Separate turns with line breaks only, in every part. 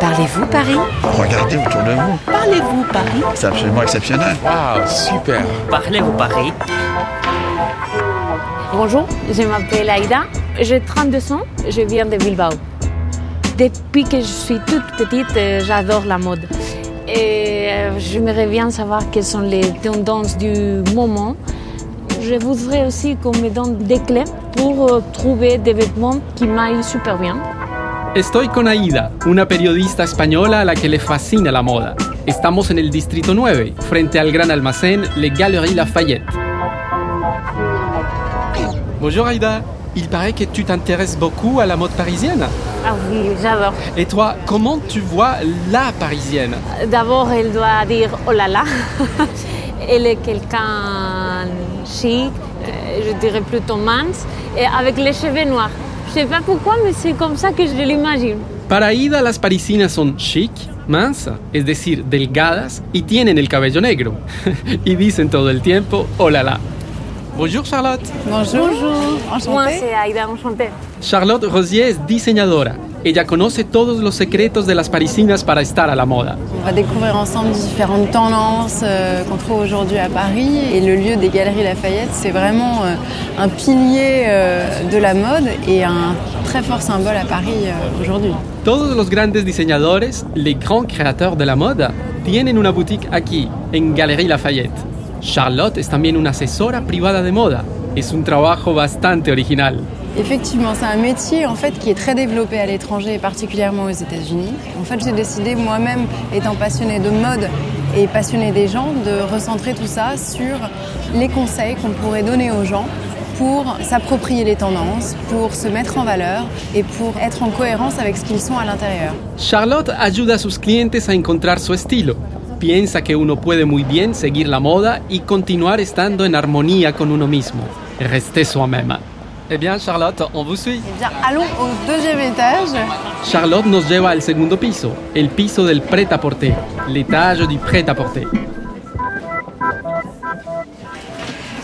Parlez-vous Paris
Regardez autour de vous.
Parlez-vous Paris
C'est absolument exceptionnel.
Waouh, super
Parlez-vous Paris
Bonjour, je m'appelle Aïda, j'ai 32 ans, je viens de Bilbao. Depuis que je suis toute petite, euh, j'adore la mode. Et euh, j'aimerais bien savoir quelles sont les tendances du moment. Je voudrais aussi qu'on me donne des clés pour euh, trouver des vêtements qui m'aillent super bien.
Estoy con Aida, una periodista española a la que le fascina la moda. Estamos en el Distrito 9, frente al gran almacén Les Galeries Lafayette. Bonjour Aïda, il paraît que tu t'intéresses beaucoup à la mode parisienne.
Ah oui, j'adore.
Et toi, comment tu vois la parisienne?
D'abord, elle doit dire oh là là. elle est quelqu'un chic, euh, je dirais plutôt mince, et avec les cheveux noirs. Je sais pas pourquoi, mais c'est comme ça que je l'imagine.
Para Aida las parisinas son chic, mansa, es decir, delgadas y tienen el cabello negro. y dicen todo el tiempo hola la. Bonjour Charlotte.
Bonjour.
Bonjour. Moi, c'est Aïda, enchantée.
Charlotte Rosier es diseñadora. Ella conoce todos los secretos de las parisinas para estar a la moda.
On va découvrir ensemble différentes tendances euh, qu'on trouve aujourd'hui à Paris. Et le lieu des Galeries Lafayette, c'est vraiment euh, un pilier euh, de la mode et un très fort symbole à Paris euh, aujourd'hui.
Todos los grandes diseñadores, les grands créateurs de la moda, tienen una boutique aquí, en Galerie Lafayette. Charlotte es también una asesora privada de moda. Es un trabajo bastante original.
Effectivement, c'est un métier qui est très développé à l'étranger et particulièrement aux États-Unis. En fait, j'ai décidé moi-même, étant passionnée de mode et passionnée des gens, de recentrer tout ça sur les conseils qu'on pourrait donner aux gens pour s'approprier les tendances, pour se mettre en valeur et pour être en cohérence avec ce qu'ils sont à l'intérieur.
Charlotte ayuda a sus clientes a encontrar su estilo. Piensa que uno puede muy bien seguir la moda y continuar estando en armonía con uno mismo. Restez soi-même. Eh bien, Charlotte, on vous suit.
Eh bien, allons au deuxième étage.
Charlotte nos lleva al segundo piso, el piso del prêt-à-porter, l'étage du prêt-à-porter.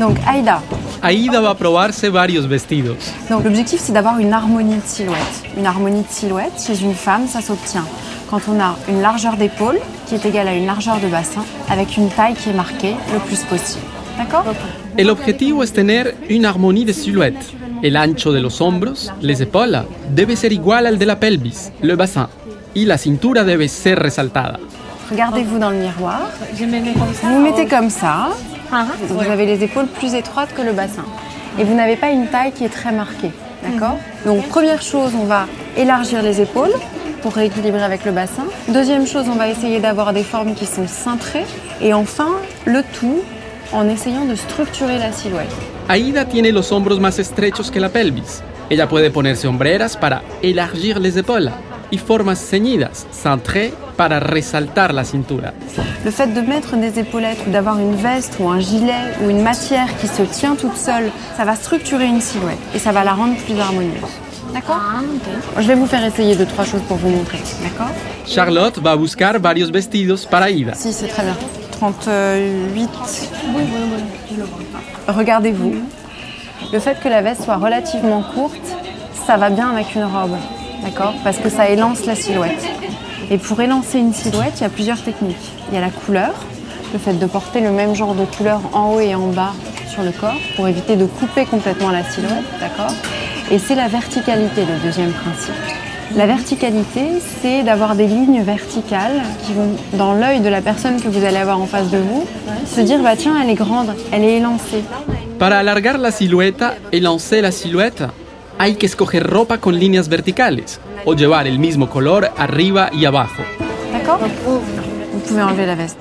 Donc, Aïda.
Aida va probarse varios vestidos.
Donc, l'objectif, c'est d'avoir une harmonie de silhouette. Une harmonie de silhouette, chez une femme, ça s'obtient quand on a une largeur d'épaule qui est égale à une largeur de bassin avec une taille qui est marquée le plus possible. D'accord?
El objetivo es tener una armonía de silhouette. El ancho de los hombros, les épaules, debe ser igual al de la pelvis, le bassin, y la cintura debe ser resaltada.
Regardez-vous dans le miroir. Vous vous mettez comme ça.
Ah,
Vous avez les épaules plus étroites que le bassin. Et vous n'avez pas une taille qui est très marquée. D'accord Donc, première chose, on va élargir les épaules pour rééquilibrer avec le bassin. Deuxième chose, on va essayer d'avoir des formes qui sont cintrées. Et enfin, le tout en essayant de structurer la silhouette.
Aida tiene los hombros más estrechos que la pelvis. Ella puede ponerse hombreras para elargir les épaules y formas ceñidas, centrées para resaltar la cintura.
Le fait de mettre des épaulettes ou d'avoir une veste ou un gilet ou une matière qui se tient toute seule, ça va structurer une silhouette et ça va la rendre plus harmonieuse. D'accord
Ah.
Je vais vous faire essayer deux, trois choses pour vous montrer. D'accord
Charlotte va buscar varios vestidos para Aida.
Si, c'est très bien. 38. Regardez-vous. Le fait que la veste soit relativement courte, ça va bien avec une robe. D'accord? Parce que ça élance la silhouette. Et pour élancer une silhouette, il y a plusieurs techniques. Il y a la couleur, le fait de porter le même genre de couleur en haut et en bas sur le corps pour éviter de couper complètement la silhouette. D'accord? Et c'est la verticalité, le deuxième principe. La verticalité, c'est d'avoir des lignes verticales qui vont dans l'œil de la personne que vous allez avoir en face de vous, se dire bah tiens, elle est grande, elle est élancée.
Para alargar la silueta y lancer la silueta, hay que escoger ropa con líneas verticales o llevar el mismo color arriba y abajo.
D'accord? Vous pouvez enlever la veste.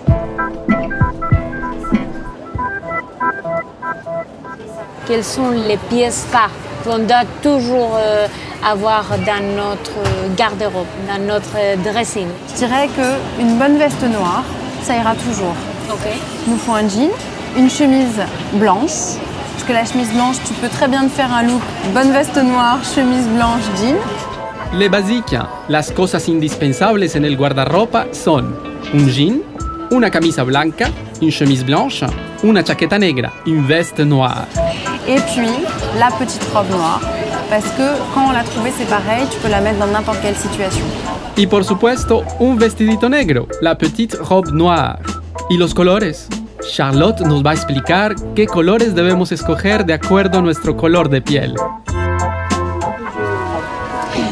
Quelles sont les pièces phares qu'on doit toujours euh, avoir dans notre garde-robe, dans notre dressing
Je dirais qu'une bonne veste noire, ça ira toujours.
Ok.
Il nous faut un jean, une chemise blanche, parce que la chemise blanche, tu peux très bien te faire un look bonne veste noire, chemise blanche, jean.
Le basiques, las cosas indispensables en el guardarropa son un jean, una camisa blanca, une chemise blanche, una chaqueta negra, une veste noire.
Et puis, la petite robe noire, parce que quand on l'a trouvée, c'est pareil, tu peux la mettre dans n'importe quelle situation.
Y por supuesto, un vestidito negro, la petite robe noire. ¿Y los colores? Charlotte nos va a explicar qué colores debemos escoger de acuerdo a nuestro color de piel.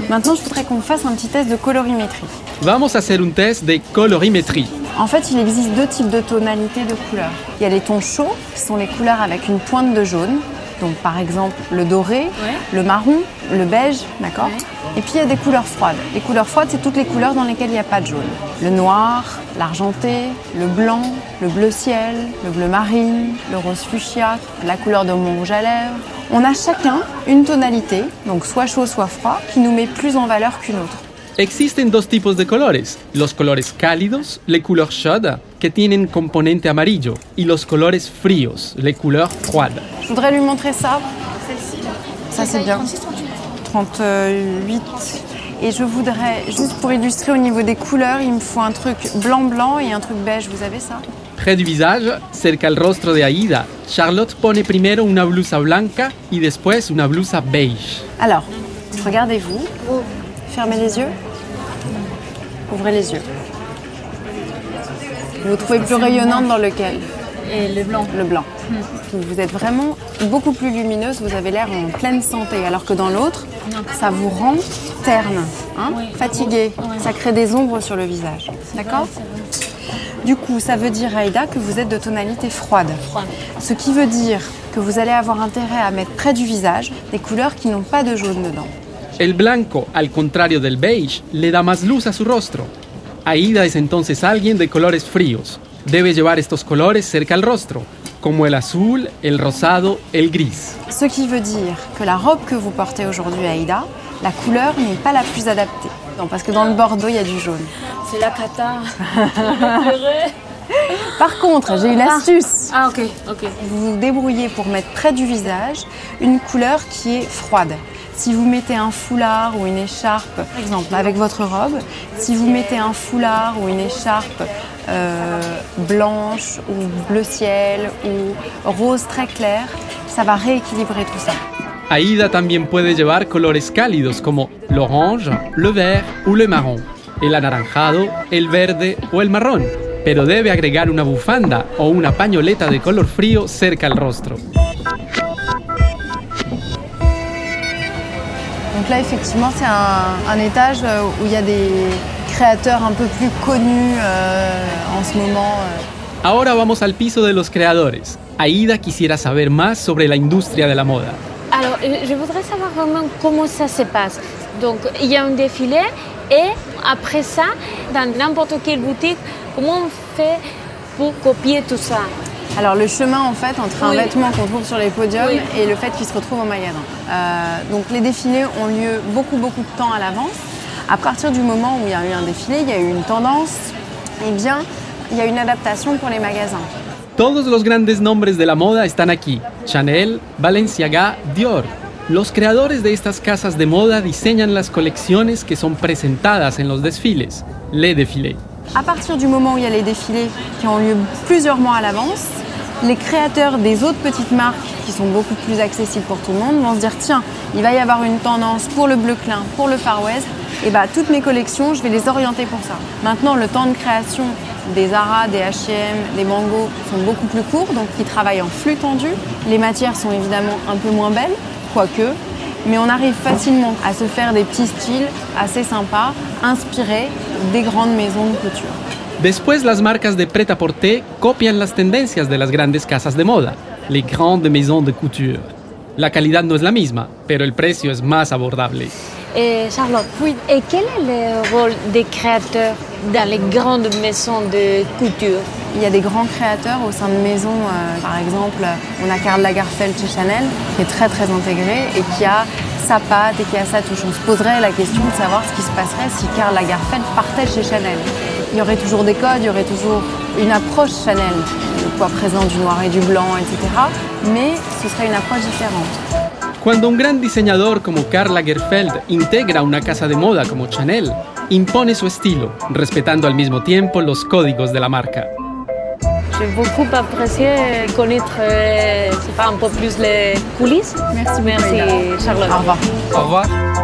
Maintenant, je voudrais qu'on fasse un petit test de colorimétrie.
Vamos a hacer un test de colorimétrie.
En fait, il existe deux types de tonalités de couleurs. Il y a les tons chauds, qui sont les couleurs avec une pointe de jaune. Donc, par exemple, le doré, le marron, le beige, d'accord Et puis, il y a des couleurs froides. Les couleurs froides, c'est toutes les couleurs dans lesquelles il n'y a pas de jaune. Le noir, l'argenté, le blanc, le bleu ciel, le bleu marine, le rose fuchsia, la couleur de mon rouge à lèvres. On a chacun une tonalité, donc soit chaud, soit froid, qui nous met plus en valeur qu'une autre.
Existen dos tipos de colores, los colores cálidos, les couleurs chaudes, que tienen componente amarillo, y los colores fríos, les couleurs froides.
Je voudrais lui montrer ça. Ça, c'est bien. 38. Et je voudrais, juste pour illustrer au niveau des couleurs, il me faut un truc blanc-blanc et un truc beige. Vous avez ça?
Près du visage, cerca al rostro de Aida, Charlotte pone primero una blusa blanca y después una blusa beige.
Alors, regardez-vous. Fermez les yeux. Ouvrez les yeux. Vous vous trouvez plus rayonnante dans lequel
Et le blanc.
Le blanc. Vous êtes vraiment beaucoup plus lumineuse, vous avez l'air en pleine santé, alors que dans l'autre, ça vous rend terne, hein, fatiguée. Ça crée des ombres sur le visage. D'accord Du coup, ça veut dire, Aïda, que vous êtes de tonalité froide.
Froide.
Ce qui veut dire que vous allez avoir intérêt à mettre près du visage des couleurs qui n'ont pas de jaune dedans.
El blanco, al contrario del beige, le da más luz a su rostro. Aida es entonces alguien de colores fríos. Debe llevar estos colores cerca al rostro, como el azul, el rosado, el gris.
Ce qui veut dire que la robe que vous portez aujourd'hui, Aïda, la couleur n'est pas la plus adaptée. Non, parce que dans le bordeaux, il y a du jaune.
C'est la cata.
Par contre, j'ai une astuce.
ah, ok, ok.
Vous vous débrouillez pour mettre près du visage une couleur qui est froide. Si vous mettez un foulard ou une écharpe, par exemple avec votre robe, si vous mettez un foulard ou une écharpe euh, blanche ou bleu ciel ou rose très clair, ça va rééquilibrer tout ça.
Aida también puede llevar colores cálidos como el orange, le vert o le marrón, el anaranjado, el verde o el marrón, pero debe agregar una bufanda o una pañoleta de color frío cerca al rostro.
Donc là, effectivement, c'est un, un étage euh, où il y a des créateurs un peu plus connus euh, en ce moment. euh.
Ahora vamos al piso de los creadores. Aida quisiera saber más sobre la industria de la moda.
Alors, je voudrais savoir vraiment comment ça se passe. Donc, il y a un défilé et après ça, dans n'importe quelle boutique, comment on fait pour copier tout ça?
Alors le chemin en fait entre un
Oui.
vêtement qu'on trouve sur les podiums
Oui.
et le fait qu'il se retrouve au magasin. Euh, donc les défilés ont lieu beaucoup beaucoup de temps à l'avance. À partir du moment où il y a eu un défilé, il y a eu une tendance, eh bien il y a une adaptation pour les magasins.
Todos los grandes nombres de la moda están aquí. Chanel, Balenciaga, Dior. Los creadores de estas casas de moda diseñan las colecciones que son presentadas en los desfiles, les défilés.
À partir du moment où il y a les défilés qui ont lieu plusieurs mois à l'avance, les créateurs des autres petites marques qui sont beaucoup plus accessibles pour tout le monde vont se dire tiens, il va y avoir une tendance pour le bleu clin, pour le Far West, et bah toutes mes collections, je vais les orienter pour ça. Maintenant, le temps de création des Zara, des H&M, des Mango sont beaucoup plus courts, donc ils travaillent en flux tendu. Les matières sont évidemment un peu moins belles, quoique, mais on arrive facilement à se faire des petits styles assez sympas, inspirés des grandes maisons de couture.
Después las marcas de prêt-à-porter copian las tendencias de las grandes casas de moda, les grandes maisons de couture. La calidad no es la misma, pero el precio es más abordable.
Et Charlotte, et quel est le rôle des créateurs dans les grandes maisons de couture?
Il y a des grands créateurs au sein de maisons, euh, par exemple, on a Karl Lagerfeld chez Chanel, qui est très très intégré et qui a sa patte et qui a sa touche. On se poserait la question de savoir ce qui se passerait si Karl Lagerfeld partait chez Chanel. Il y aurait toujours des codes, il y aurait toujours une approche Chanel, le poids présent du noir et du blanc, etc. Mais ce serait une approche différente.
Cuando un gran diseñador como Karl Lagerfeld integra una casa de moda como Chanel, impone su estilo, respetando al mismo tiempo los códigos de la marca.
J'ai beaucoup apprécié connaître euh, je sais pas, un peu plus les coulisses.
Merci
Merci. Charlotte.
Au revoir.
Au revoir.